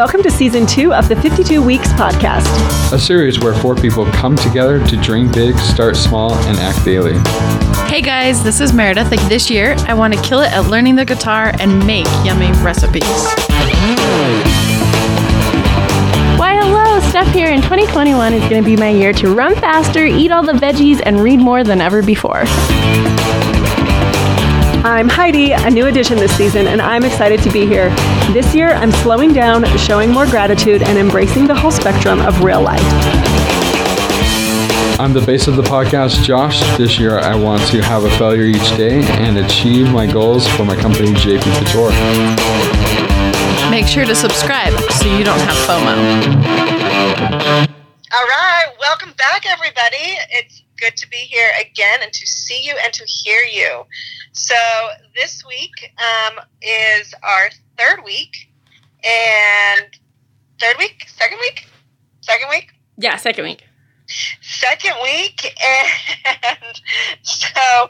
welcome to season two of the 52 Weeks podcast. A series where four people come together to dream big, start small, and act daily. Hey guys, this is Meredith. Like this year, I want to kill it at learning the guitar and make yummy recipes. Why, hello, Steph here, and 2021 is going to be my year to run faster, eat all the veggies, and read more than ever before. I'm Heidi, a new addition this season, and I'm excited to be here. This year, I'm slowing down, showing more gratitude, and embracing the whole spectrum of real life. I'm the base of the podcast, Josh. This year, I want to have a failure each day and achieve my goals for my company, JP Couture. Make sure to subscribe so you don't have FOMO. All right, welcome back, everybody. It's good to be here again and to see you and to hear you. So this week um, is our third week, and third week, second week, second week, Yeah, second week. second week, and so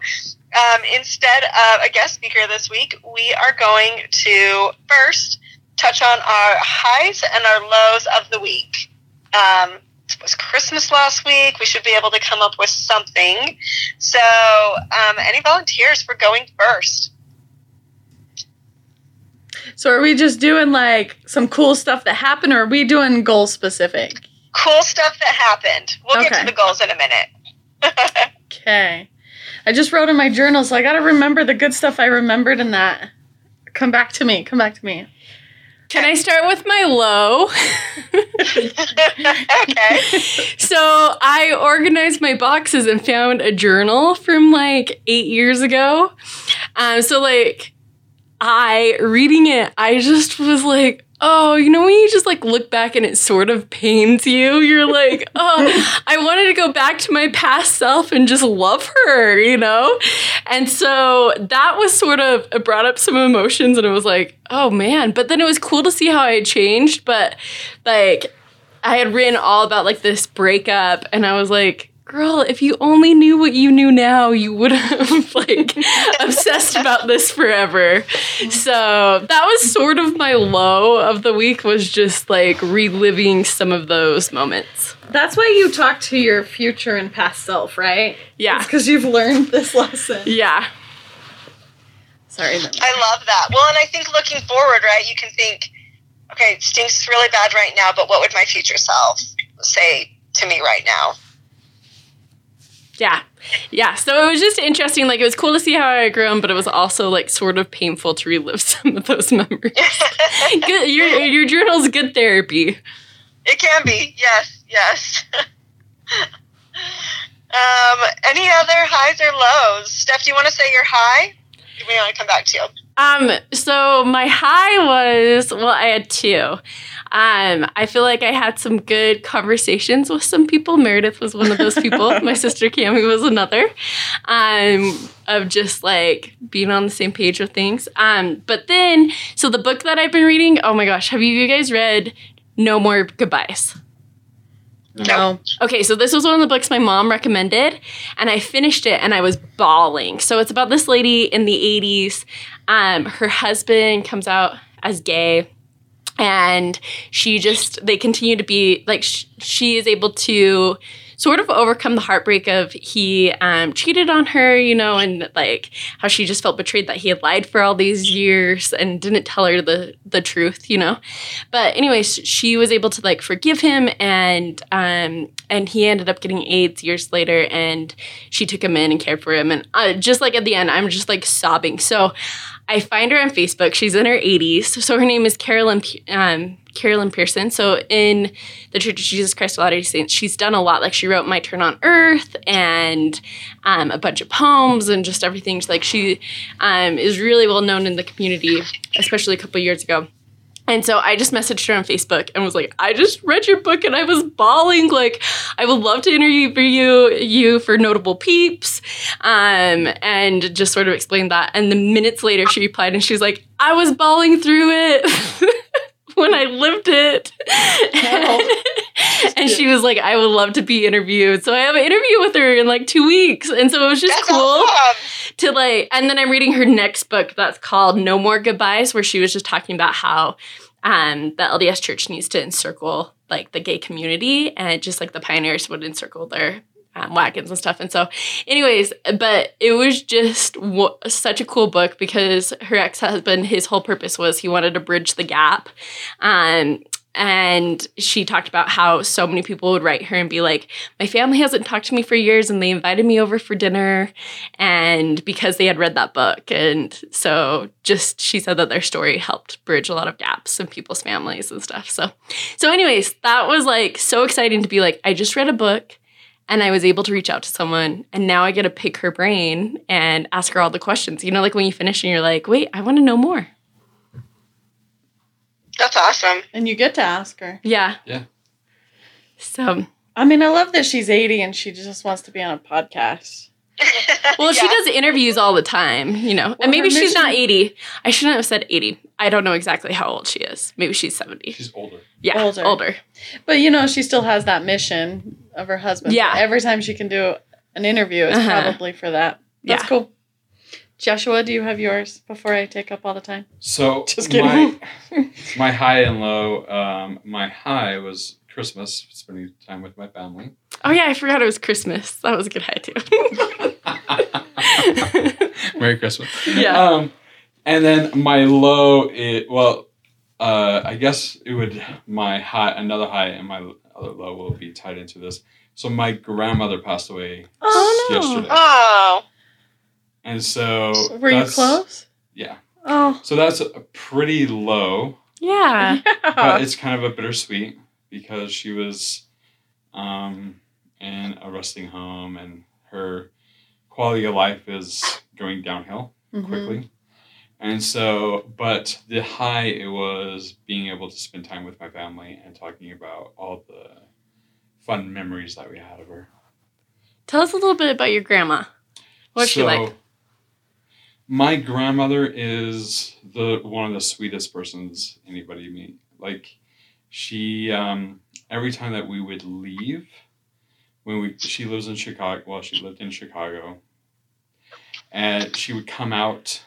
um, instead of a guest speaker this week, we are going to first touch on our highs and our lows of the week. Um, it was Christmas last week. We should be able to come up with something. So, um, any volunteers for going first? So are we just doing like some cool stuff that happened or are we doing goal specific? Cool stuff that happened. We'll get to the goals in a minute. Okay. I just wrote in my journal, so I gotta remember the good stuff I remembered in that. Come back to me. Come back to me. Can I start with my low? okay. so I organized my boxes and found a journal from like eight years ago. Um, so like I reading it, I just was like, oh, you know when you just like look back and it sort of pains you. You're like, oh, I wanted to go back to my past self and just love her, you know. And so that was sort of it brought up some emotions, and it was like, oh man. But then it was cool to see how I had changed, but like I had written all about like this breakup, and I was like, girl, if you only knew what you knew now, you would have like obsessed about this forever. So that was sort of my low of the week was just like reliving some of those moments. That's why you talk to your future and past self, right? Yeah. Because you've learned this lesson. Yeah. Sorry. then. I love that. Well, and I think looking forward, right, you can think, okay, it stinks really bad right now, but what would my future self say to me right now? Yeah. Yeah. So it was just interesting. Like it was cool to see how I had grown, but it was also like sort of painful to relive some of those memories. good, your your journal's good therapy. It can be, yes, yes. um, any other highs or lows? Steph, do you want to say your high? Do we want to come back to you? Um, so my high was well, I had two. Um, I feel like I had some good conversations with some people. Meredith was one of those people. my sister Cami was another. Um, of just like being on the same page with things. Um, but then so the book that I've been reading, oh my gosh, have you, you guys read No More Goodbyes? No. Okay, so this was one of the books my mom recommended, and I finished it and I was bawling. So it's about this lady in the 80s. Um, her husband comes out as gay, and she just, they continue to be like, sh- she is able to sort of overcome the heartbreak of he um, cheated on her, you know, and like how she just felt betrayed that he had lied for all these years and didn't tell her the the truth, you know. But anyways, she was able to like forgive him, and um, and he ended up getting AIDS years later, and she took him in and cared for him, and uh, just like at the end, I'm just like sobbing. So. I find her on Facebook. She's in her 80s. So her name is Carol Lynn um, Carol Lynn Pearson. So in the Church of Jesus Christ of Latter-day Saints, she's done a lot. Like she wrote My Turn on Earth and um, a bunch of poems and just everything. Like she um, is really well known in the community, especially a couple years ago. And so I just messaged her on Facebook and was like, I just read your book and I was bawling. Like, I would love to interview you, you for notable peeps. Um, and just sort of explained that. And the minutes later, she replied and she's like, I was bawling through it. when I lived it. and she was like, I would love to be interviewed. So I have an interview with her in like two weeks. And so it was just That's cool awesome. to like and then i'm reading her next book that's called no more goodbyes where she was just talking about how um, the LDS Church needs to encircle like the gay community, and just like the pioneers would encircle their um, wagons and stuff. And so, anyways, but it was just w- such a cool book because her ex husband, his whole purpose was he wanted to bridge the gap. Um, and she talked about how so many people would write her and be like, My family hasn't talked to me for years, and they invited me over for dinner. And because they had read that book. And so, just she said that their story helped bridge a lot of gaps in people's families and stuff. So, so anyways, that was like so exciting to be like, I just read a book and I was able to reach out to someone, and now I get to pick her brain and ask her all the questions. You know, like when you finish and you're like, wait, I want to know more. That's awesome. And you get to ask her. Yeah. Yeah. So, I mean, I love that she's 80 and she just wants to be on a podcast. Well, she does interviews all the time, you know, Well, and maybe her she's not 80. I shouldn't have said 80. I don't know exactly how old she is. Maybe she's 70. She's older. Yeah, Older. older. But you know, she still has that mission of her husband. Yeah. Every time she can do an interview, it's Uh-huh. probably for that. That's Yeah. cool. Joshua, do you have yours before I take up all the time? So Just kidding. My, my high and low. Um, my high was Christmas, spending time with my family. Oh, yeah, I forgot it was Christmas. That was a good high, too. Merry Christmas. yeah. Um, and then my low, it well, uh, I guess it would my high, another high, and my other low will be tied into this. So my grandmother passed away Oh, no. yesterday, Oh, and so Were you close? Yeah. Oh, So that's a pretty low, yeah. but it's kind of a bittersweet because she was um, in a resting home, and her quality of life is going downhill. Mhm. quickly. And so, but the high it was being able to spend time with my family and talking about all the fun memories that we had of her. Tell us a little bit about your grandma. What's she like? My grandmother is the one of the sweetest persons anybody meet. Like she um every time that we would leave when we she lives in Chicago well she lived in Chicago and she would come out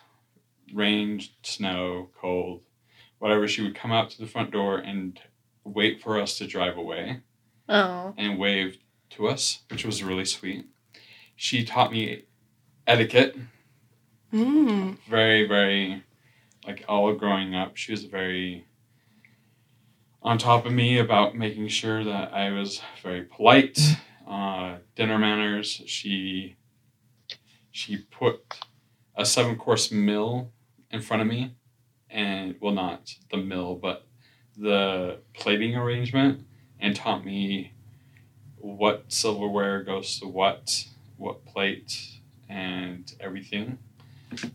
rain, snow, cold, whatever she would come out to the front door and wait for us to drive away Oh. and wave to us, which was really sweet. She taught me etiquette Mm. very, very, like all growing up, she was very on top of me about making sure that I was very polite, uh, dinner manners. She she put a seven course meal in front of me, and well, not the meal, but the plating arrangement, and taught me what silverware goes to what, what plate, and everything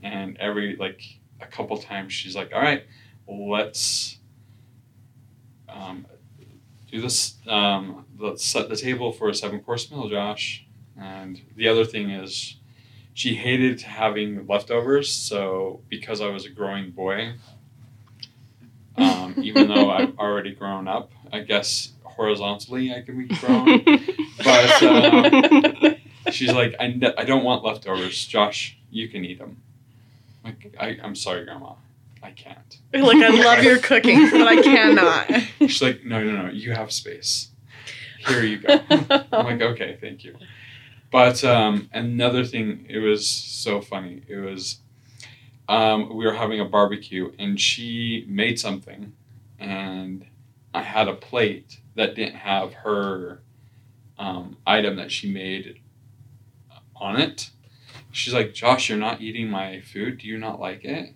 and every like a couple times she's like all right let's um, do this um, let's set the table for a seven course meal josh. And the other thing is she hated having leftovers so because i was a growing boy um, even though i've already grown up i guess horizontally i can be grown. But uh, she's like I, I don't want leftovers josh. You can eat them like I, i'm sorry grandma i can't. Like, I love your cooking, but I cannot. she's like no no no you have space. Here you go. I'm like okay thank you. But um, another thing it was so funny. It was um, we were having a barbecue and she made something and i had a plate that didn't have her um, item that she made on it. She's like josh you're not eating my food. Do you not like it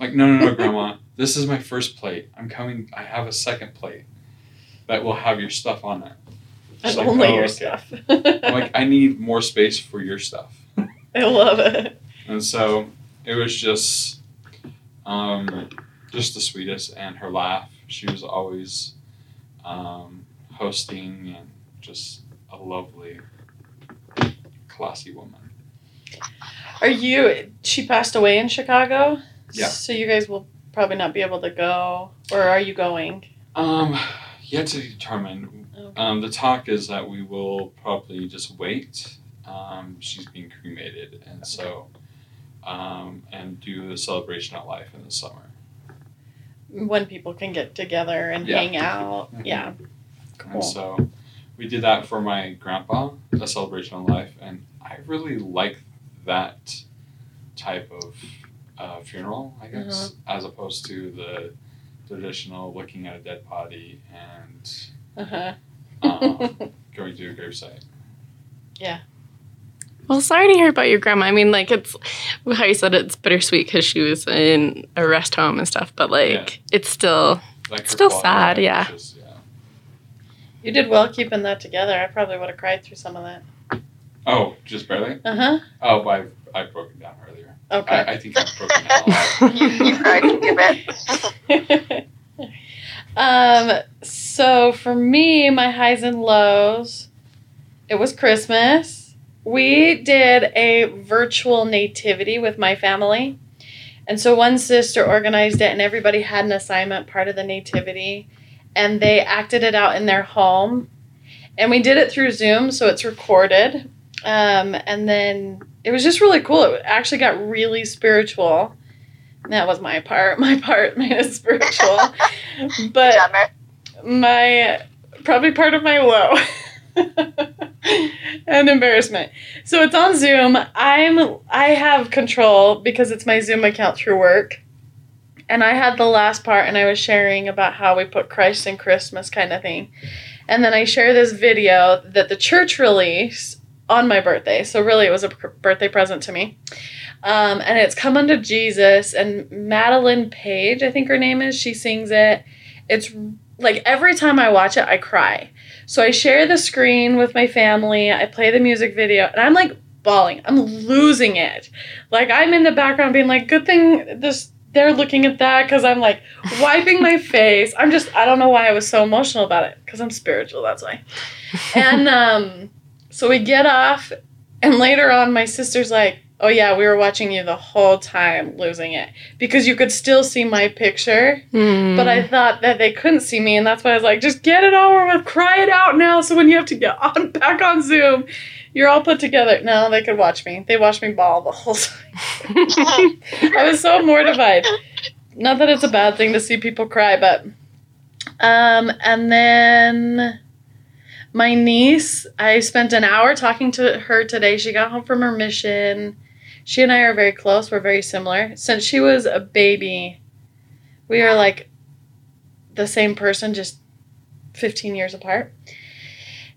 like no no no grandma this is my first plate i'm coming i have a second plate that will have your stuff on it She's And like, only "Oh, your okay." stuff. Like i need more space for your stuff I love it. and so it was just um, just the sweetest and her laugh she was always um, hosting and just a lovely classy woman Are you? She passed away in Chicago. Yeah. So you guys will probably not be able to go, or are you going? um, yet to determine Okay. um, the talk is that we will probably just wait um, she's being cremated and so um, and do the celebration of life in the summer when people can get together and Yeah. hang out. Mhm. Yeah. And so we did that for my grandpa, a celebration of life, and I really like that type of uh, funeral, I guess, as opposed to the traditional looking at a dead body and Uh-huh. um, going to a gravesite. Yeah. Well, sorry to hear about your grandma. I mean, like it's how you said it's bittersweet because she was in a rest home and stuff, but like Yeah. it's still Like her Still sad, yeah. just- yeah. You did well keeping that together. I probably would have cried through some of that. Oh, just barely? Uh huh. Oh, I've, I've broken down earlier. Huh. Okay. I, I think I've broken down a. You, you cried a bit. um, so for me, my highs and lows, it was Christmas. We did a virtual nativity with my family. And so one sister organized it, and everybody had an assignment part of the nativity, and they acted it out in their home. And we did it through Zoom, so it's recorded. Um, and then it was just really cool. It actually got really spiritual. That was my part. My part made it spiritual. But my probably part of my low and embarrassment. So it's on Zoom. I'm I have control because it's my Zoom account through work. And I had the last part and I was sharing about how we put Christ in Christmas kind of thing. And then I share this video that the church released on my birthday. So really it was a pr- birthday present to me. Um, and it's Come Unto Jesus and Madilyn Paige, I think her name is. She sings it. It's like every time I watch it, I cry. So I share the screen with my family. I play the music video, and I'm like bawling. I'm losing it. Like I'm in the background being like, "Good thing this." They're looking at that because I'm like wiping my face. I'm just I don't know why I was so emotional about it because I'm spiritual. That's why. And um, so we get off, and later on, my sister's like, "Oh yeah, we were watching you the whole time, losing it because you could still see my picture." Hmm. But I thought that they couldn't see me, and that's why I was like, just get it over with, cry it out now. So when you have to get on back on Zoom, you're all put together. No, they could watch me. They watched me bawl the whole time. I was so mortified. Not that it's a bad thing to see people cry, but um, and then my niece, I spent an hour talking to her today. She got home from her mission. She and I are very close. We're very similar. Since she was a baby, we are like the same person, just 15 years apart.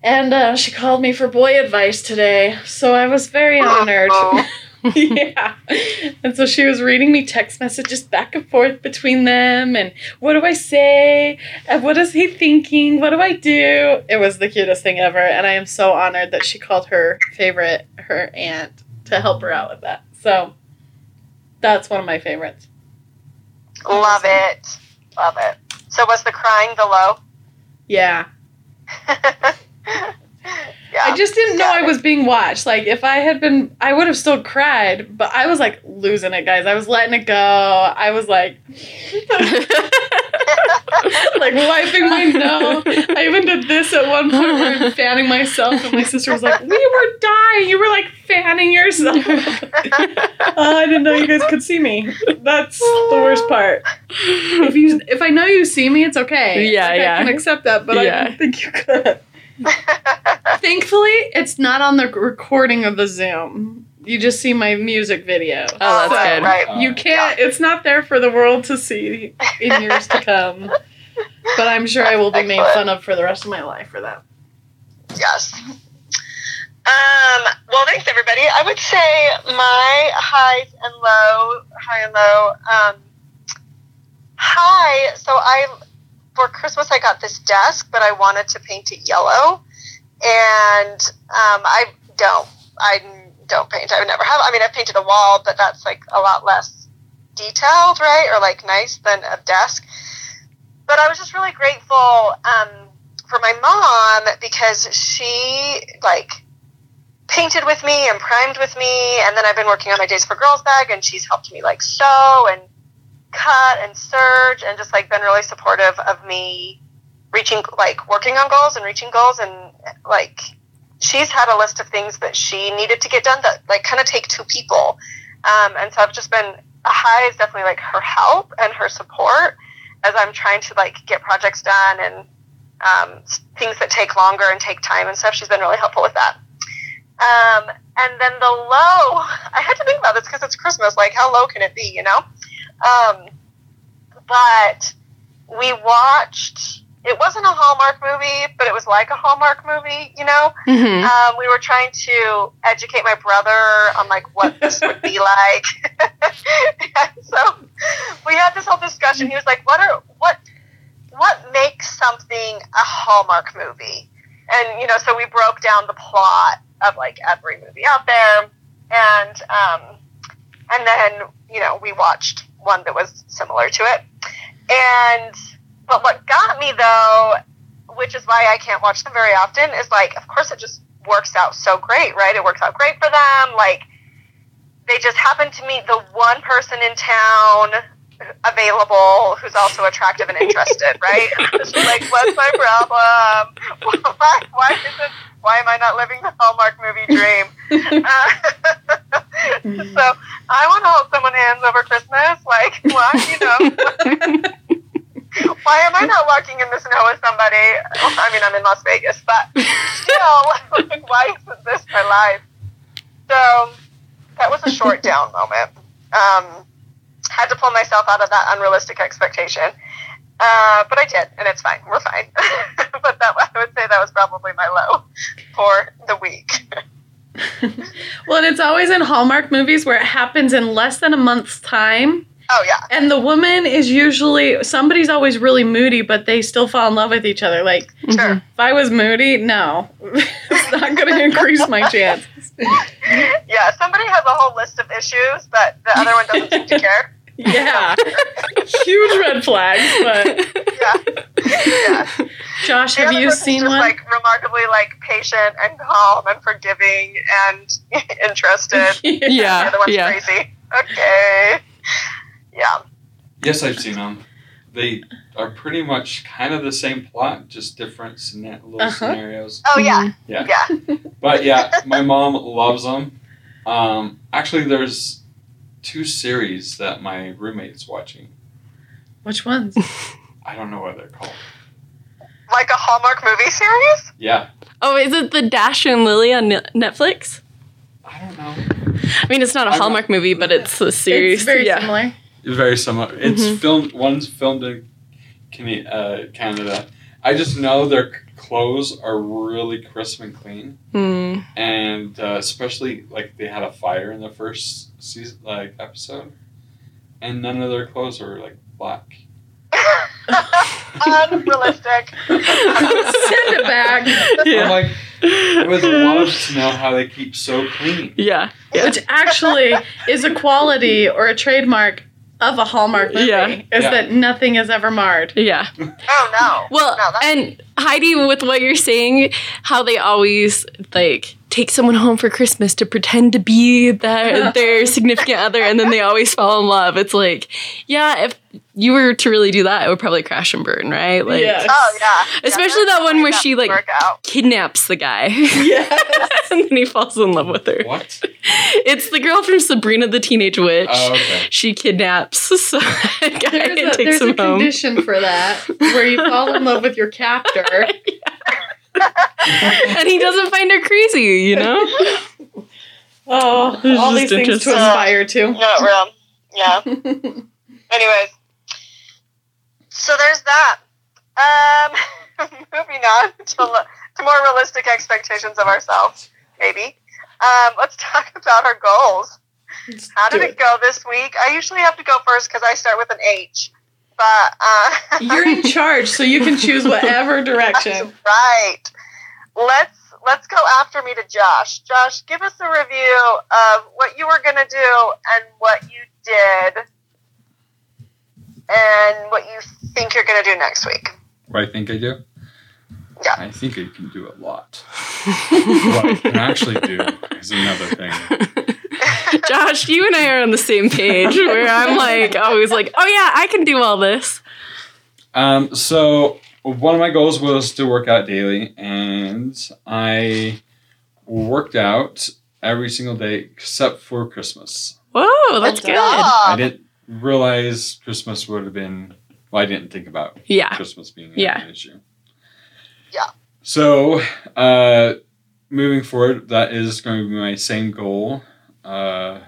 And uh, she called me for boy advice today. So I was very honored. Yeah. And so she was reading me text messages back and forth between them and what do I say? And what is he thinking? What do I do? It was the cutest thing ever. And I am so honored that she called her favorite, her aunt, to help her out with that. So that's one of my favorites. Love it. Love it. So was the crying the low? Yeah. yeah. I just didn't know I was being watched. Like if I had been, I would have still cried, but I was like losing it, guys. I was letting it go. I was like, like wiping my nose. I even did this at one point where I'm fanning myself, and my sister was like, "We were dying. You were like fanning yourself." oh, I didn't know you guys could see me. That's the worst part. If you, if I know you see me, it's okay. Yeah, Like, yeah. I can accept that, but I Yeah. didn't think you could. Thankfully, it's not on the recording of the Zoom. You just see my music video. Oh, that's So good. Right. You can't. It's not there for the world to see in years to come. But I'm sure I will be made fun of for the rest of my life for that. Yes. Um, well, thanks everybody. I would say my highs and low, high and low. Um, high. So I, for Christmas, I got this desk, but I wanted to paint it yellow, and um, I don't. I don't paint. I never have. I mean, I've painted a wall, but that's like a lot less detailed, right, or like nice than a desk. But I was just really grateful um, for my mom because she like painted with me and primed with me and then I've been working on my Days for Girls bag and she's helped me like sew and cut and serge and just like been really supportive of me reaching like working on goals and reaching goals and like she's had a list of things that she needed to get done that like kind of take two people um, and so I've just been a high is definitely like her help and her support as I'm trying to like get projects done and um, things that take longer and take time and stuff. She's been really helpful with that. Um, and then the low, I had to think about this because it's Christmas. Like, how low can it be, you know? Um, but we watched, it wasn't a Hallmark movie, but it was like a Hallmark movie, you know? Mhm. Um, we were trying to educate my brother on like what this would be like. so we had this whole discussion. He was like, "What are what what makes something a Hallmark movie?" And you know, so we broke down the plot of like every movie out there, and um, and then you know we watched one that was similar to it. And but what got me though which is why I can't watch them very often, is like, of course, it just works out so great, right? It works out great for them. Like, they just happen to meet the one person in town available who's also attractive and interested, right? Like, what's my problem? Why, why is it? Why am I not living the Hallmark movie dream? Uh, so I want to hold someone hands over Christmas. Like, why, you know? why am I not walking in the snow with somebody? I mean, I'm in Las Vegas, but still, like, why isn't this my life? So that was a short down moment. Um, had to pull myself out of that unrealistic expectation. Uh, but I did, and it's fine. We're fine. but that I would say that was probably my low for the week. Well, and it's always in Hallmark movies where it happens in less than a month's time. Oh yeah, And the woman is usually somebody's always really moody, but they still fall in love with each other. Like sure. if I was moody, no, it's not going to increase my chances. Yeah, somebody has a whole list of issues, but the other one doesn't seem to care. Yeah, huge red flags. But Yeah, yeah. Josh, have other you seen just one? like remarkably like patient and calm and forgiving and interested. the Yeah, other one's yeah. crazy. Okay. Yeah. Yes, I've seen them. They are pretty much kind of the same plot, just different scena- little Uh-huh. scenarios. Oh yeah. Yeah. Yeah. But yeah, my mom loves them. Um, actually, there's two series that my roommate's watching. Which ones? I don't know what they're called. Like a Hallmark movie series? Yeah, Oh, is it the Dash and Lily on Netflix? I don't know. I mean, it's not a I'm not- Hallmark movie, but it's a series. It's very yeah. similar. It's very similar. It's Mhm. filmed. One's filmed in uh, Canada. I just know their clothes are really crisp and clean, Hmm. and uh, especially like they had a fire in the first season, like episode, and none of their clothes are like black. Unrealistic. Send it back. I'm Yeah. like, I would love to know how they keep so clean. Yeah. Yeah. Which actually is a quality or a trademark of a Hallmark movie. Yeah. Is Yeah. that nothing is ever marred. Yeah. Oh no. Well, no, and Heidi, with what you're saying, how they always like take someone home for Christmas to pretend to be their, their significant other, and then they always fall in love. It's like, yeah, if you were to really do that, it would probably crash and burn, right? Like, Yes. oh yeah. Especially Yeah, that one where she, like- kidnaps the guy, Yes. and then he falls in love with her. What? It's the girl from Sabrina the Teenage Witch. Oh, okay. She kidnaps so a guy There's and a, takes there's a home. condition for that where you fall in love with your captor. And he doesn't find her crazy, you know? Oh, It's all just these things to interesting. aspire to. No, real. Yeah. Anyways, so there's that. Um, moving on to, to more realistic expectations of ourselves, maybe. Um, let's talk about our goals. How did it. it. go this week? I usually have to go first because I start with an H. But uh, You're in charge, so you can choose whatever direction. right. Let's let's go after me to Josh. Josh, give us a review of what you were gonna do and what you did, and what you think you're gonna do next week. What I think I do? Yeah. I think I can do a lot. what I can actually do is another thing. Josh, you and I are on the same page where I'm like always like, oh yeah, I can do all this. Um, so one of my goals was to work out daily, and I worked out every single day except for Christmas. Whoa, that's Well good. I didn't realize Christmas would have been Well, I didn't think about Yeah. Christmas being Yeah. an issue. Yeah. So, uh, moving forward, that is going to be my same goal uh,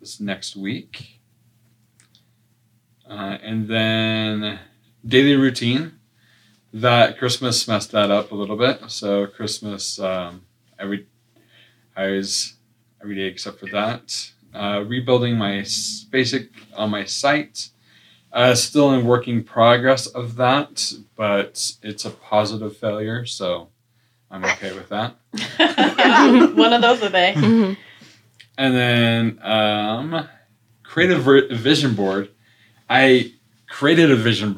this next week. Uh, and then daily routine. That Christmas messed that up a little bit. So Christmas um, every I was every day except for that. Uh, rebuilding my basic on my site. Uh, still in working progress of that, but it's a positive failure, so I'm okay with that. One of those a day. Mhm. And then um, creative vision board. I created a vision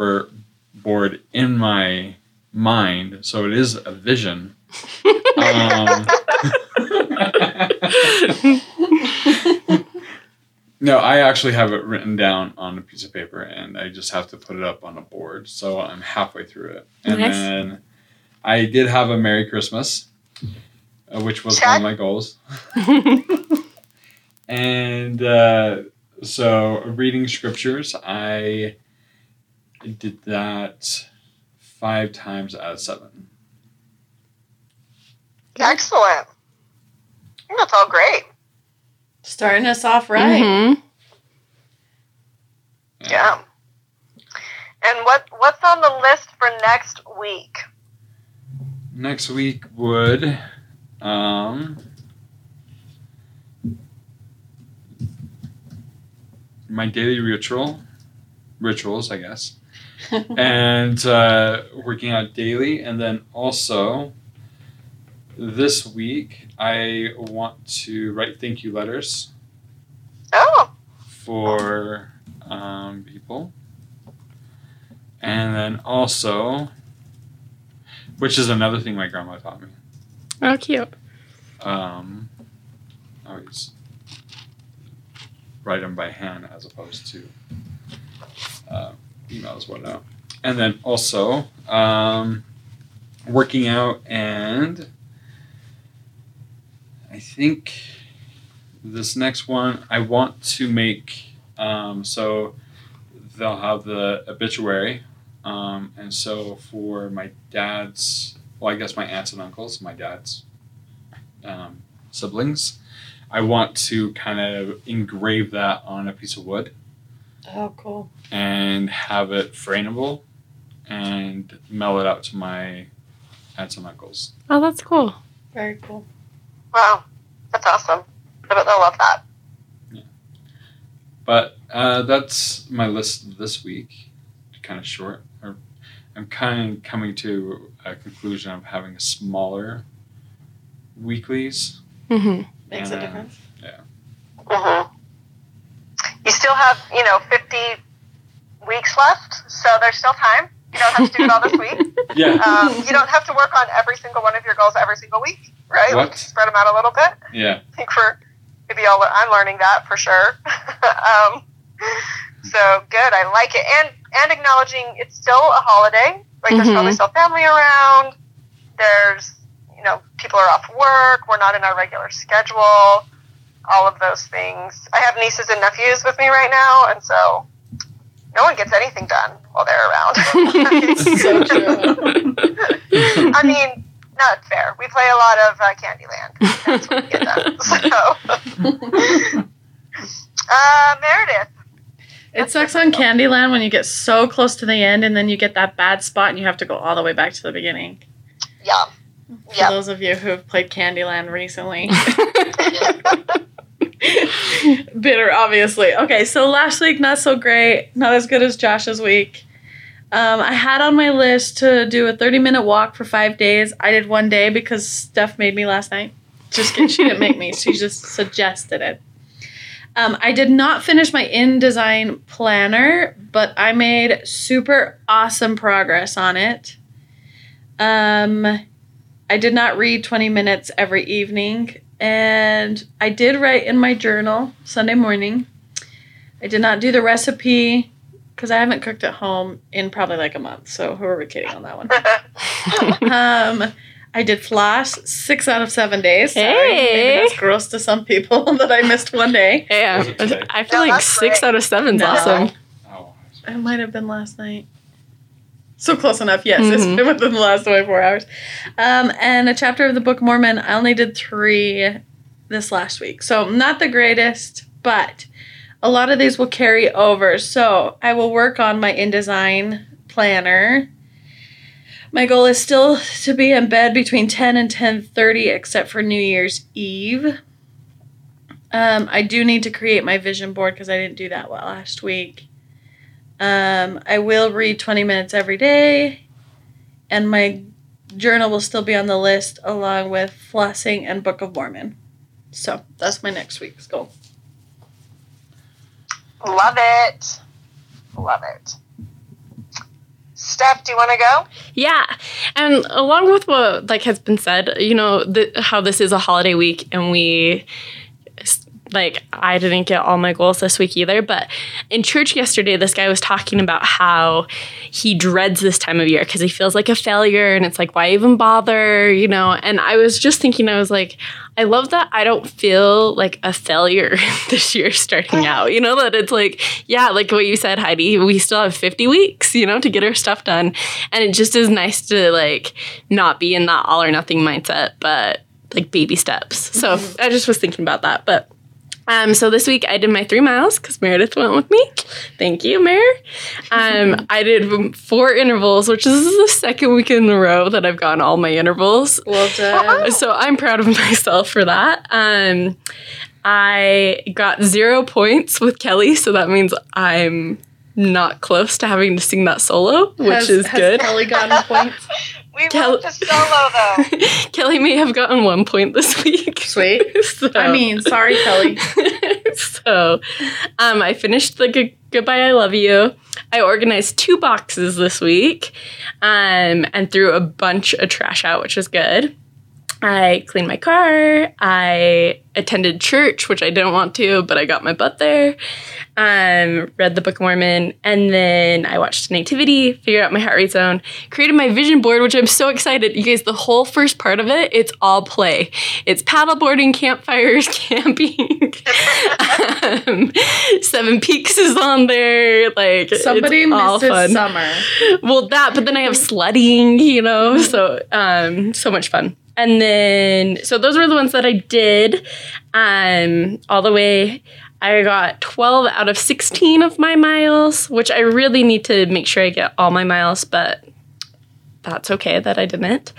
board in my mind, so it is a vision. Um, no, I actually have it written down on a piece of paper, and I just have to put it up on a board. So I'm halfway through it, and Nice. then I did have a Merry Christmas, uh, which was one of my goals. and uh, so reading scriptures, I did that five times out of seven. Excellent. That's all great. Starting us off right. Mhm. Yeah. And what what's on the list for next week? Next week would um my daily ritual rituals, I guess. and uh, working out daily and then also this week I want to write thank you letters Oh, for um, people. And then also, which is another thing my grandma taught me. Oh, cute. Um, always write them by hand as opposed to uh, emails, whatnot. And then also um, working out, and I think this next one I want to make. Um, so they'll have the obituary, um, and so for my dad's, well, I guess my aunts and uncles, my dad's um, siblings. I want to kind of engrave that on a piece of wood Oh, cool. and have it frameable and mail it out to my aunts and uncles. Oh, that's cool. Very cool. wow. That's awesome. I bet they'll love that. Yeah. But uh, that's my list this week. Kind of short. Or I'm kind of coming to a conclusion of having a smaller weeklies. hmm Makes Yeah. a difference. hmm You still have, you know, 50 weeks left, so there's still time. You don't have to do it all this week. Yeah. Um, you don't have to work on every single one of your goals every single week, right? What? Like, spread them out a little bit. Yeah. I think for maybe all I'm learning that for sure. um, so good, I like it, and and acknowledging it's still a holiday. Like there's Mhm. probably still family around. There's you know people are off work. We're not in our regular schedule. All of those things. I have nieces and nephews with me right now, and so no one gets anything done while they're around. So true. I mean, not fair. We play a lot of uh, Candyland. That's what we get done. So, uh, Meredith. It sucks on Candyland when you get so close to the end and then you get that bad spot and you have to go all the way back to the beginning. Yeah. For Yep. those of you who have played Candyland recently. Bitter, obviously. Okay, so last week, not so great. Not as good as Josh's week. Um, I had on my list to do a 30 minute walk for five days. I did one day because Steph made me last night. Just kidding. She didn't make me, she just suggested it. Um, I did not finish my InDesign planner, but I made super awesome progress on it. Um, I did not read 20 minutes every evening, and I did write in my journal Sunday morning. I did not do the recipe because I haven't cooked at home in probably like a month, so who are we kidding on that one? um, I did floss six out of seven days. Sorry, maybe Hey. that's gross to some people that I missed one day. Yeah, Was it today? I feel No, like six great. out of seven's No. awesome. Oh. It might have been last night. So close enough, yes. It's Mhm. been within the last 24 hours. Um, and a chapter of the Book of Mormon, I only did three this last week. So not the greatest, but a lot of these will carry over. So I will work on my InDesign planner. My goal is still to be in bed between 10 and 10.30, except for New Year's Eve. Um, I do need to create my vision board because I didn't do that well last week. Um, I will read 20 minutes every day, and my journal will still be on the list along with flossing and Book of Mormon. So that's my next week's goal. Love it. Love it. Steph, do you want to go? Yeah, and along with what like has been said, you know, the, how this is a holiday week, and we like I didn't get all my goals this week either. But in church yesterday, this guy was talking about how he dreads this time of year because he feels like a failure, and it's like why even bother, you know? And I was just thinking, I was like, I love that I don't feel like a failure this year starting out. You know that it's like, yeah, like what you said, Heidi, we still have 50 weeks, you know, to get our stuff done. And it just is nice to like not be in that all or nothing mindset, but like baby steps. So mm-hmm. I just was thinking about that. But um, so this week I did my three miles because Meredith went with me. Thank you, Mare. Um, I did four intervals, which is the second week in a row that I've gone all my intervals. Well done. So I'm proud of myself for that. Um, I got zero points with Kelly, so that means I'm not close to having to sing that solo, which Has- is has good. Kelly gotten points? We Kel- wrote the solo though. Kelly may have gotten one point this week. Sweet. So- I mean, sorry, Kelly. so um, I finished the good- goodbye I love you. I organized two boxes this week um, and threw a bunch of trash out, which was good. I cleaned my car. I attended church, which I didn't want to, but I got my butt there. Um, read the Book of Mormon, and then I watched Nativity, figured out my heart rate zone, created my vision board, which I'm so excited. You guys, the whole first part of it, it's all play. It's paddleboarding, campfires, camping. um, Seven Peaks is on there. Like Somebody it's all misses fun summer. well that but then i have sledding you know so um so much fun and then so those were the ones that i did um all the way i got 12 out of 16 of my miles which i really need to make sure i get all my miles but that's okay that i didn't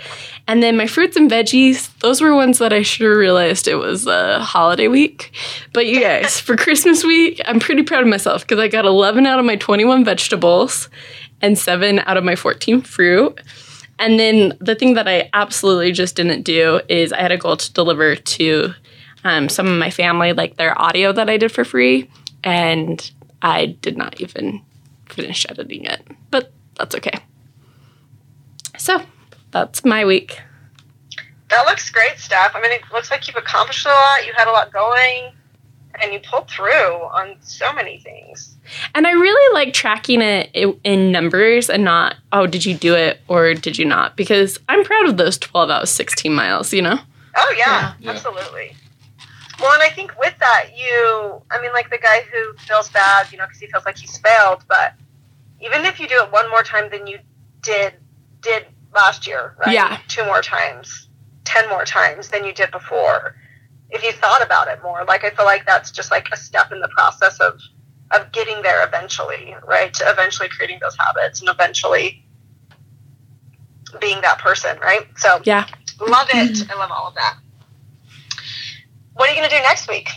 and then my fruits and veggies those were ones that i have realized it was a holiday week but you guys for christmas week i'm pretty proud of myself because i got 11 out of my 21 vegetables and seven out of my 14 fruit. And then the thing that I absolutely just didn't do is I had a goal to deliver to um, some of my family, like their audio that I did for free. And I did not even finish editing it, but that's okay. So that's my week. That looks great, Steph. I mean, it looks like you've accomplished a lot. You had a lot going, and you pulled through on so many things. And I really like tracking it in numbers and not, oh, did you do it or did you not? Because I'm proud of those 12 out of 16 miles, you know? Oh yeah, Yeah. absolutely. Well, and I think with that, you, I mean, like the guy who feels bad, you know, because he feels like he's failed. But even if you do it one more time than you did did last year, right? Yeah. Two more times, ten more times than you did before. If you thought about it more, like I feel like that's just like a step in the process of of getting there eventually, right? To eventually creating those habits and eventually being that person, right? So Yeah. Love it. I love all of that. What are you going to do next week?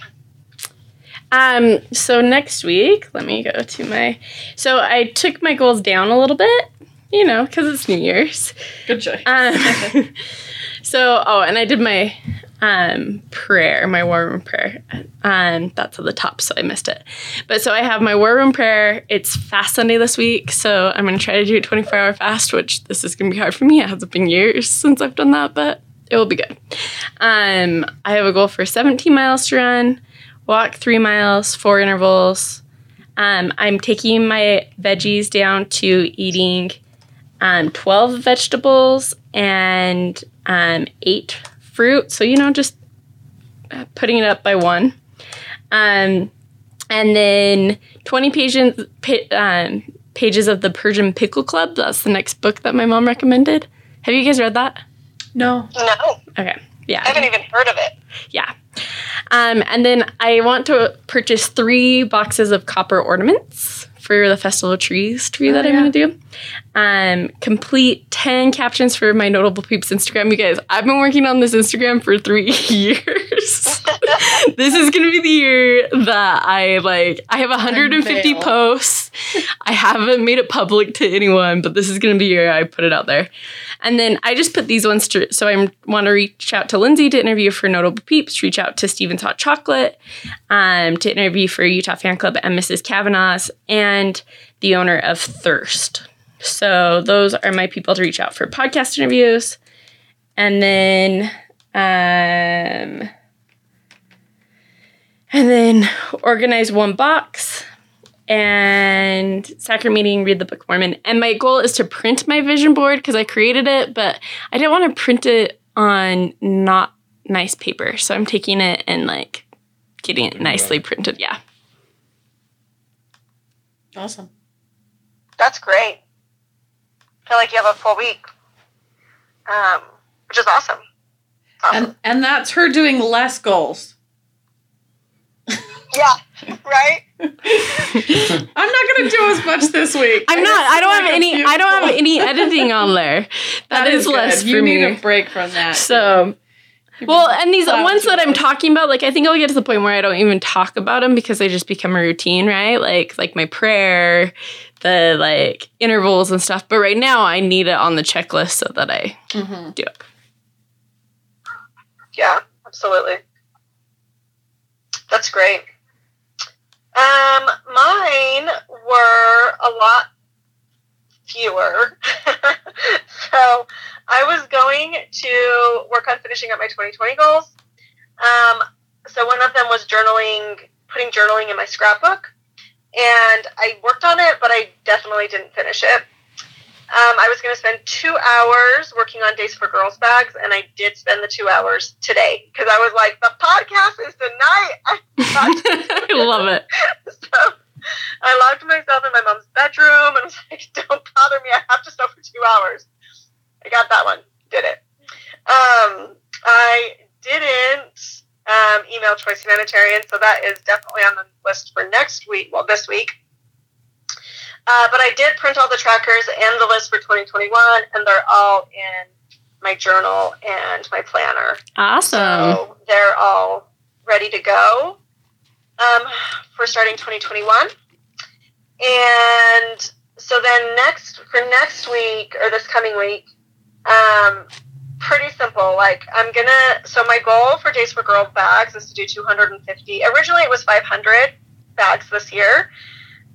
Um, so next week, let me go to my. So I took my goals down a little bit, you know, because it's New Year's. Good choice. Um, so, oh, and I did my um, prayer, my war room prayer. Um, that's at the top, so I missed it. But so I have my war room prayer. It's fast Sunday this week, so I'm gonna try to do a 24 hour fast, which this is gonna be hard for me. It hasn't been years since I've done that, but it will be good. Um, I have a goal for 17 miles to run, walk three miles, four intervals. Um, I'm taking my veggies down to eating um, 12 vegetables and um, eight fruit. So, you know, just uh, putting it up by one. Um, and then 20 pages, um, pages of the Persian Pickle Club. That's the next book that my mom recommended. Have you guys read that? No. No, Okay. Yeah. I haven't even heard of it. Yeah. Um, and then I want to purchase three boxes of copper ornaments for the Festival of Trees tree that Oh, I'm yeah. going to do. Um, complete 10 captions for my Notable Peeps Instagram. You guys, I've been working on this Instagram for three years. this is going to be the year that I like, I have 150 Unveil. posts. I haven't made it public to anyone, but this is going to be the year I put it out there. And then I just put these ones to, so I want to reach out to Lindsay to interview for Notable Peeps, reach out to Stephen's Hot Chocolate um, to interview for Utah Fan Club and Mrs. Cavanaugh's, and the owner of Thirst. So those are my people to reach out for podcast interviews. And then, um, and then organize one box and sacrament meeting, read the Book of Mormon. And my goal is to print my vision board because I created it, but I didn't want to print it on not nice paper. So I'm taking it and like getting it nicely printed. Yeah. Awesome. That's great. I feel like you have a full week, um, which is awesome. Awesome. And and that's her doing less goals. yeah, right. I'm not gonna do as much this week. I'm not. I don't have any. I don't have any editing on there. that is, good. less for You me. need a break from that. so You've well, and these ones that I'm talking about, like I think I'll get to the point where I don't even talk about them because they just become a routine, right? Like like my prayer, the like intervals and stuff. But right now, I need it on the checklist so that I Mhm. do it. Yeah, absolutely. That's great. Um, mine were a lot fewer. so I was going to work on finishing up my 2020 goals. Um, so one of them was journaling, putting journaling in my scrapbook. And I worked on it, but I definitely didn't finish it. Um, I was going to spend two hours working on Days for Girls bags, and I did spend the two hours today because I was like, the podcast is tonight. I I love it. so I locked myself in my mom's bedroom and was like, don't bother me. I have to sew for two hours. That one. Did it. Um, I didn't um, email Choice Humanitarian, so that is definitely on the list for next week. Well, this week. Uh, but I did print all the trackers and the list for 2021, and they're all in my journal and my planner. Awesome. So they're all ready to go um, for starting 2021. And so then next for next week or this coming week, um, pretty simple. Like I'm gonna. So my goal for Days for Girl bags is to do 250. Originally it was 500 bags this year.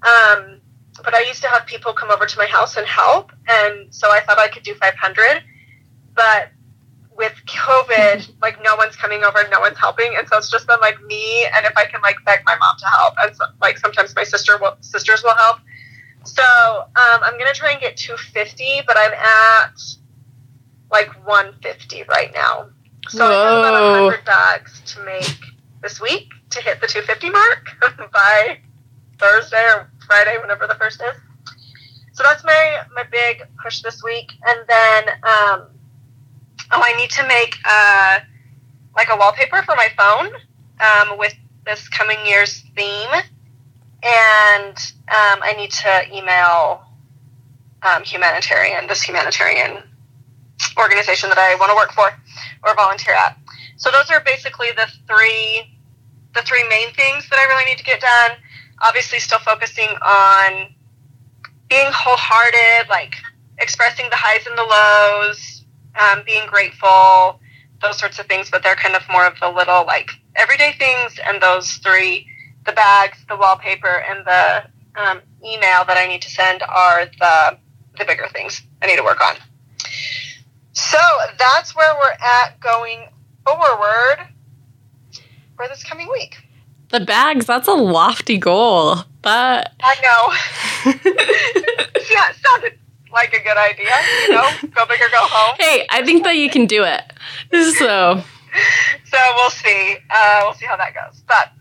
Um, but I used to have people come over to my house and help, and so I thought I could do 500. But with COVID, like no one's coming over, no one's helping, and so it's just been like me, and if I can like beg my mom to help, and so, like sometimes my sister will, sisters will help. So um, I'm gonna try and get 250, but I'm at like 150 right now. So I have about Whoa. 100 dogs to make this week to hit the 250 mark by Thursday or Friday, whenever the first is. So that's my my big push this week, and then um, oh, I need to make uh, like a wallpaper for my phone um, with this coming year's theme, and um, I need to email um, humanitarian this humanitarian organization that I want to work for or volunteer at. So those are basically the three the three main things that I really need to get done. Obviously, still focusing on being wholehearted, like expressing the highs and the lows, um, being grateful, those sorts of things. But they're kind of more of the little like everyday things, and those three the bags, the wallpaper, and the um, email that I need to send are the the bigger things I need to work on. So that's where we're at going forward for this coming week. The bags, that's a lofty goal. But I know. yeah, it sounded like a good idea. You know, go big or go home. hey, I think that you can do it. So So we'll see. Uh, we'll see how that goes. But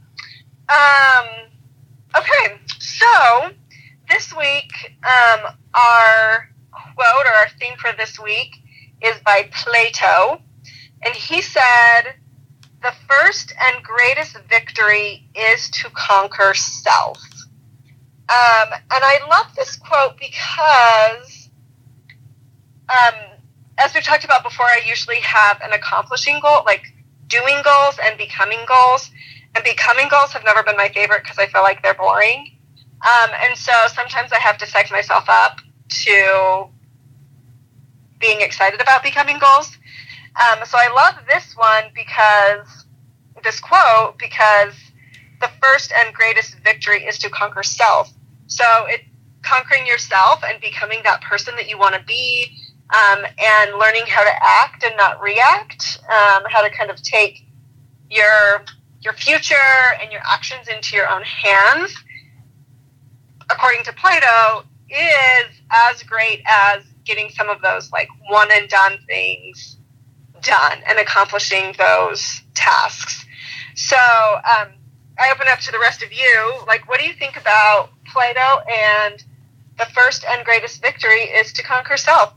um, okay. So this week, um, our quote or our theme for this week is by Plato. And he said, The first and greatest victory is to conquer self. Um, and I love this quote because, um, as we've talked about before, I usually have an accomplishing goal, like doing goals and becoming goals. And becoming goals have never been my favorite because I feel like they're boring. Um, and so sometimes I have to psych myself up to being excited about becoming goals. Um, so I love this one because this quote because the first and greatest victory is to conquer self. So it conquering yourself and becoming that person that you want to be, um, and learning how to act and not react, um, how to kind of take your your future and your actions into your own hands. According to Plato, is as great as getting some of those like one and done things done and accomplishing those tasks. So um, I open up to the rest of you. Like, what do you think about Plato and the first and greatest victory is to conquer self?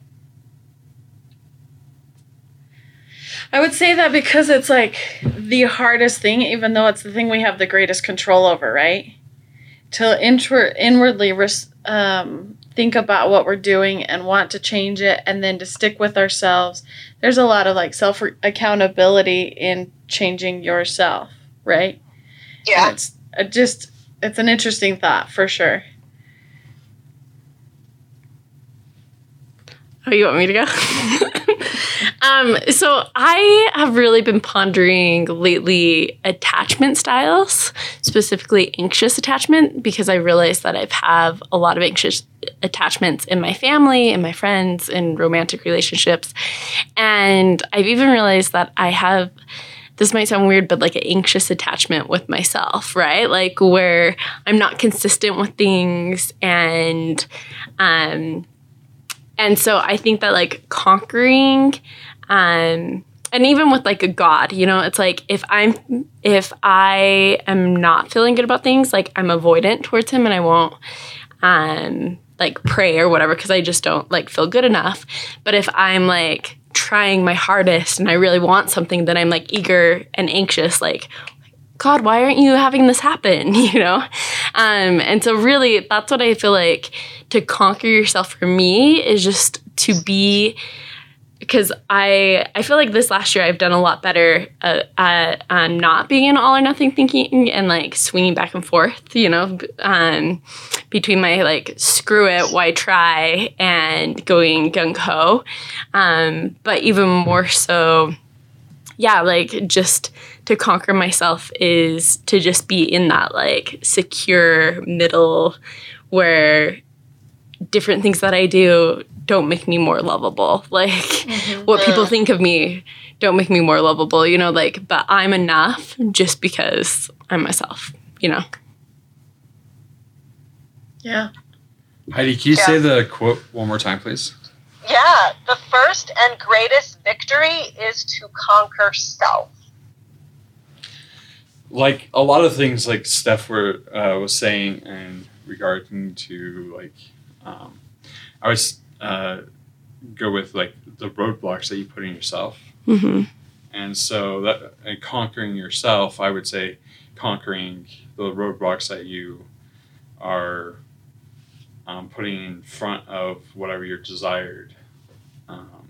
I would say that because it's like the hardest thing, even though it's the thing we have the greatest control over, right? To inward, inwardly res- um, think about what we're doing and want to change it, and then to stick with ourselves. There's a lot of like self accountability in changing yourself, right? Yeah. And it's uh, just it's an interesting thought for sure. Oh, you want me to go? um, so I have really been pondering lately attachment styles, specifically anxious attachment, because I realized that I've have a lot of anxious attachments in my family, in my friends, in romantic relationships. And I've even realized that I have this might sound weird, but like an anxious attachment with myself, right? Like where I'm not consistent with things and um and so I think that like conquering um and even with like a god, you know, it's like if I'm if I am not feeling good about things, like I'm avoidant towards him and I won't um like pray or whatever because I just don't like feel good enough. But if I'm like trying my hardest and I really want something, then I'm like eager and anxious, like, God, why aren't you having this happen? You know? Um, and so, really, that's what I feel like to conquer yourself for me is just to be because I I feel like this last year I've done a lot better uh, at um, not being in all or nothing thinking and like swinging back and forth, you know, um, between my like screw it, why try, and going gung ho. Um, but even more so, yeah, like just to conquer myself is to just be in that like secure middle where different things that I do don't make me more lovable. Like mm-hmm. what people think of me don't make me more lovable, you know, like but I'm enough just because I'm myself, you know. Yeah. Heidi, can you yeah. say the quote one more time, please? Yeah, the first and greatest victory is to conquer self. Like a lot of things, like Steph were, uh, was saying, in regarding to like, um, I was uh, go with like the roadblocks that you put in yourself. Mm-hmm. And so that and conquering yourself, I would say conquering the roadblocks that you are um, putting in front of whatever your desired um,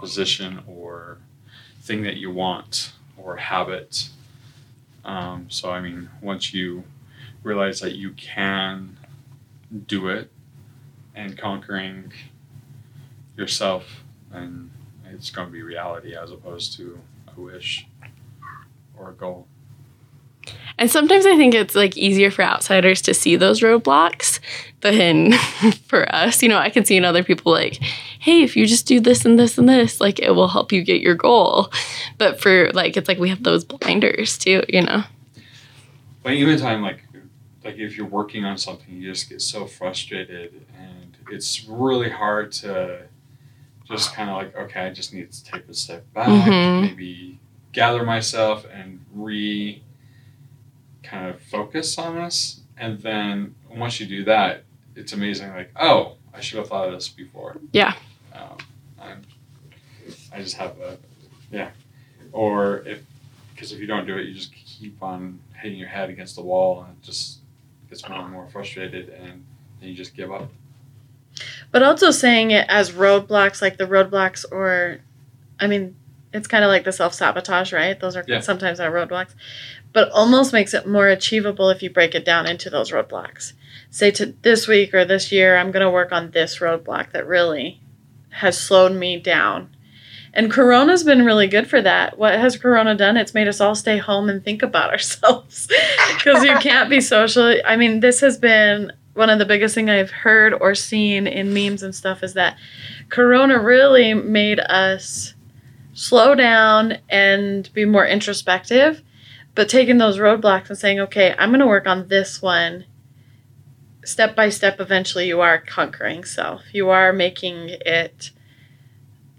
position or thing that you want or habit. Um, so, I mean, once you realize that you can do it and conquering yourself and it's going to be reality as opposed to a wish or a goal. And sometimes i think it's like easier for outsiders to see those roadblocks than for us. You know i can see in other people like hey if you just do this and this and this like it will help you get your goal. But for like it's like we have those blinders too you know? But even time like like if you're working on something, you just get so frustrated, and it's really hard to just kind of like, okay, I just need to take a step back, mm-hmm. maybe gather myself and re kind of focus on this and then once you do that, it's amazing. Like, oh, I should have thought of this before. Yeah. Um, I'm, I just have a, yeah. Or if, because if you don't do it, you just keep on hitting your head against the wall and just gets more and more frustrated and then you just give up. But also saying it as roadblocks, like the roadblocks, or, I mean, it's kind of like the self sabotage, right? Those are Yeah. sometimes our roadblocks, but almost makes it more achievable if you break it down into those roadblocks. Say to this week or this year, I'm going to work on this roadblock that really has slowed me down. And Corona's been really good for that. What has Corona done? It's made us all stay home and think about ourselves because you can't be social. I mean, this has been one of the biggest thing I've heard or seen in memes and stuff is that Corona really made us slow down and be more introspective, but taking those roadblocks and saying, okay, I'm going to work on this one. Step by step, eventually, you are conquering self. You are making it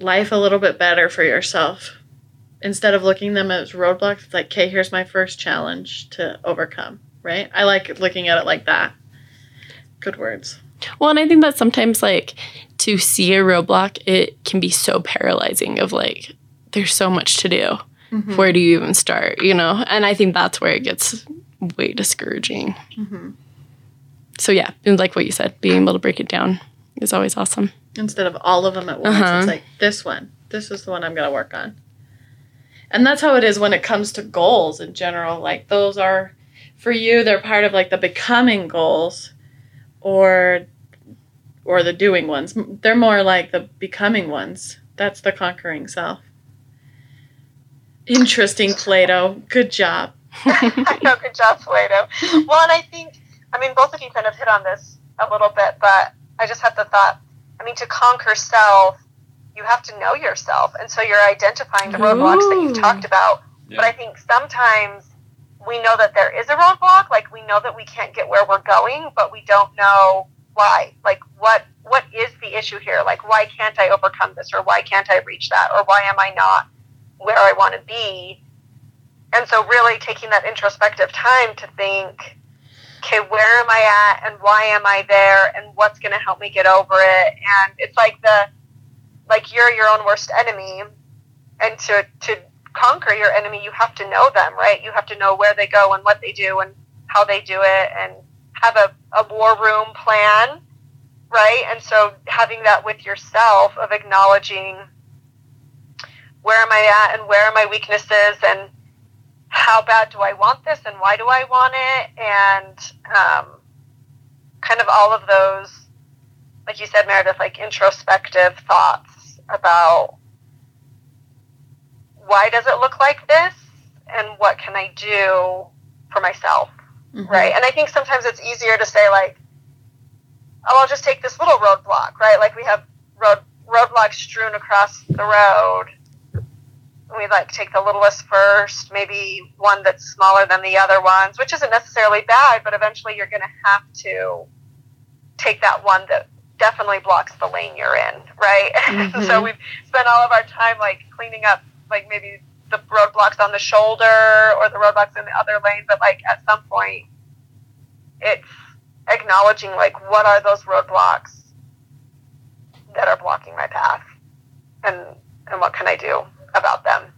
life a little bit better for yourself. Instead of looking them as roadblocks, it's like, okay, here's my first challenge to overcome, right? I like looking at it like that. Good words. Well, and I think that sometimes like to see a roadblock, it can be so paralyzing of like there's so much to do. Mhm. Where do you even start, you know? And I think that's where it gets way discouraging. Mm-hmm. So yeah, and like what you said, being able to break it down is always awesome. Instead of all of them at once. Uh-huh. It's like this one. This is the one I'm going to work on. And that's how it is when it comes to goals in general. Like those are for you they're part of like the becoming goals or or the doing ones. They're more like the becoming ones. That's the conquering self. Interesting Plato. Good job. I know, good job, Plato. Well, and I think, I mean, both of you kind of hit on this a little bit, but I just had the thought, I mean, to conquer self, you have to know yourself. And so you're identifying the roadblocks that you've talked about. Yeah. But I think sometimes we know that there is a roadblock, like we know that we can't get where we're going, but we don't know why. Like what what is the issue here? Like why can't I overcome this or why can't I reach that or why am I not where I want to be? And so really taking that introspective time to think, okay, where am I at and why am I there and what's going to help me get over it? And it's like the like you're your own worst enemy and to to conquer your enemy, you have to know them, right? You have to know where they go and what they do and how they do it and have a, a war room plan, right? And so having that with yourself of acknowledging where am I at and where are my weaknesses and how bad do I want this and why do I want it and um, kind of all of those, like you said, Meredith, like introspective thoughts about why does it look like this and what can I do for myself, Mhm. right? And I think sometimes it's easier to say like, oh, I'll just take this little roadblock, right? Like we have road roadblocks strewn across the road. We like take the littlest first, maybe one that's smaller than the other ones, which isn't necessarily bad, but eventually you're going to have to take that one that definitely blocks the lane you're in, right? so Mhm. we've spent all of our time like cleaning up, like maybe the roadblocks on the shoulder or the roadblocks in the other lane, but like at some point, it's acknowledging like what are those roadblocks that are blocking my path, and and what can I do about them?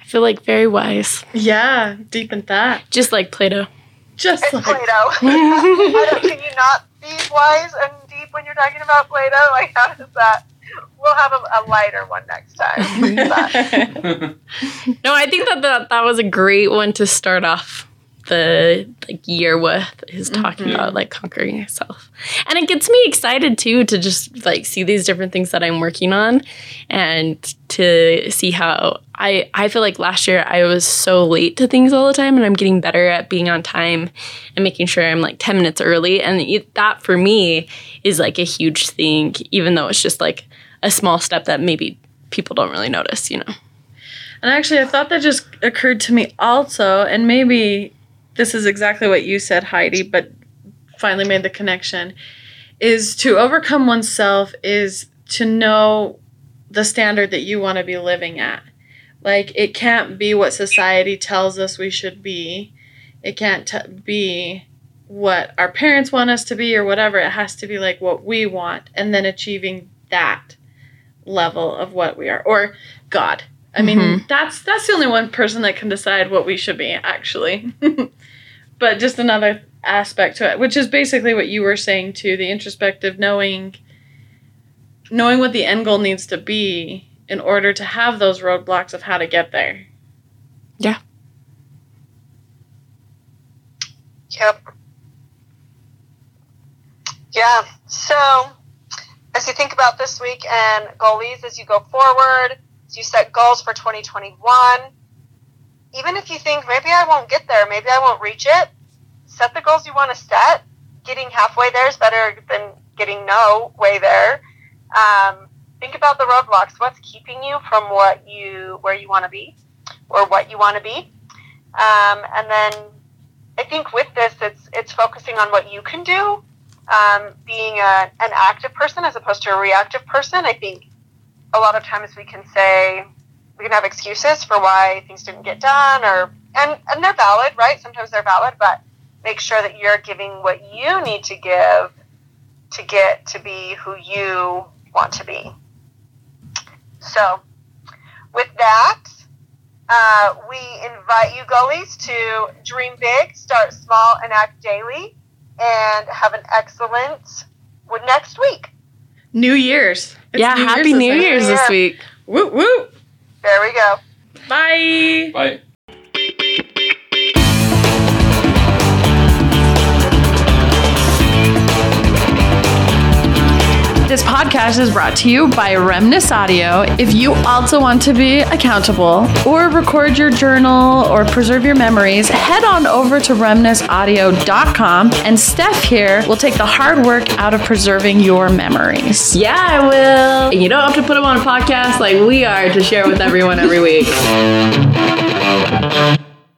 I feel like very wise. Yeah, deep in that. Just like Plato. Just It's like Plato. Can you not be wise and deep when you're talking about Plato? Like, how does that? We'll have a, a lighter one next time. No, I think that, that that was a great one to start off the like year with is talking Mhm. about like conquering yourself. And it gets me excited too to just like see these different things that I'm working on and to see how I I feel like last year I was so late to things all the time and I'm getting better at being on time and making sure I'm like 10 minutes early and it, that for me is like a huge thing even though it's just like a small step that maybe people don't really notice, you know. And actually, I thought that just occurred to me also, and maybe this is exactly what you said, Heidi, but finally made the connection. Is to overcome oneself is to know the standard that you want to be living at. Like it can't be what society tells us we should be. It can't t- be what our parents want us to be or whatever. It has to be like what we want and then achieving that level of what we are or God. I mean, Mhm. that's that's the only one person that can decide what we should be actually. but just another aspect to it, which is basically what you were saying too, the introspective knowing knowing what the end goal needs to be in order to have those roadblocks of how to get there. Yeah. Yep. Yeah. So, as you think about this week and goalies as you go forward, as you set goals for 2021, even if you think maybe I won't get there, maybe I won't reach it, set the goals you want to set. Getting halfway there is better than getting no way there. Um, think about the roadblocks. What's keeping you from what you where you want to be, or what you want to be, um, and then I think with this, it's it's focusing on what you can do. Um, being a, an active person as opposed to a reactive person. I think a lot of times we can say we can have excuses for why things didn't get done, or and and they're valid, right? Sometimes they're valid, but make sure that you're giving what you need to give to get to be who you want to be. So, with that, uh, we invite you goalies to dream big, start small, and act daily, and have an excellent next week. New Year's. It's yeah, New happy Year's New this Year's this week. Woo woo. There we go. Bye. Bye. This podcast is brought to you by Remnus Audio. If you also want to be accountable or record your journal or preserve your memories, head on over to remnusaudio.com and Steph here will take the hard work out of preserving your memories. Yeah, I will. And you don't have to put them on a podcast like we are to share with everyone every week.